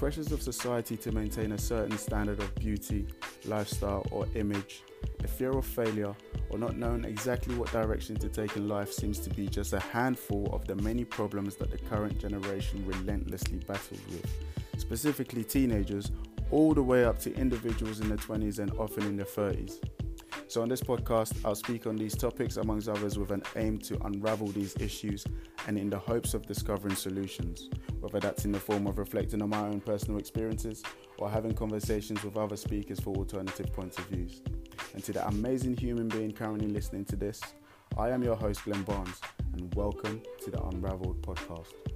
pressures of society to maintain a certain standard of beauty, lifestyle, or image, the fear of failure, or not knowing exactly what direction to take in life seems to be just a handful of the many problems that the current generation relentlessly battles with, specifically teenagers, all the way up to individuals in their 20s and often in their 30s. So, on this podcast, I'll speak on these topics, amongst others, with an aim to unravel these issues and in the hopes of discovering solutions, whether that's in the form of reflecting on my own personal experiences or having conversations with other speakers for alternative points of views. And to the amazing human being currently listening to this, I am your host, Glenn Barnes, and welcome to the Unraveled podcast.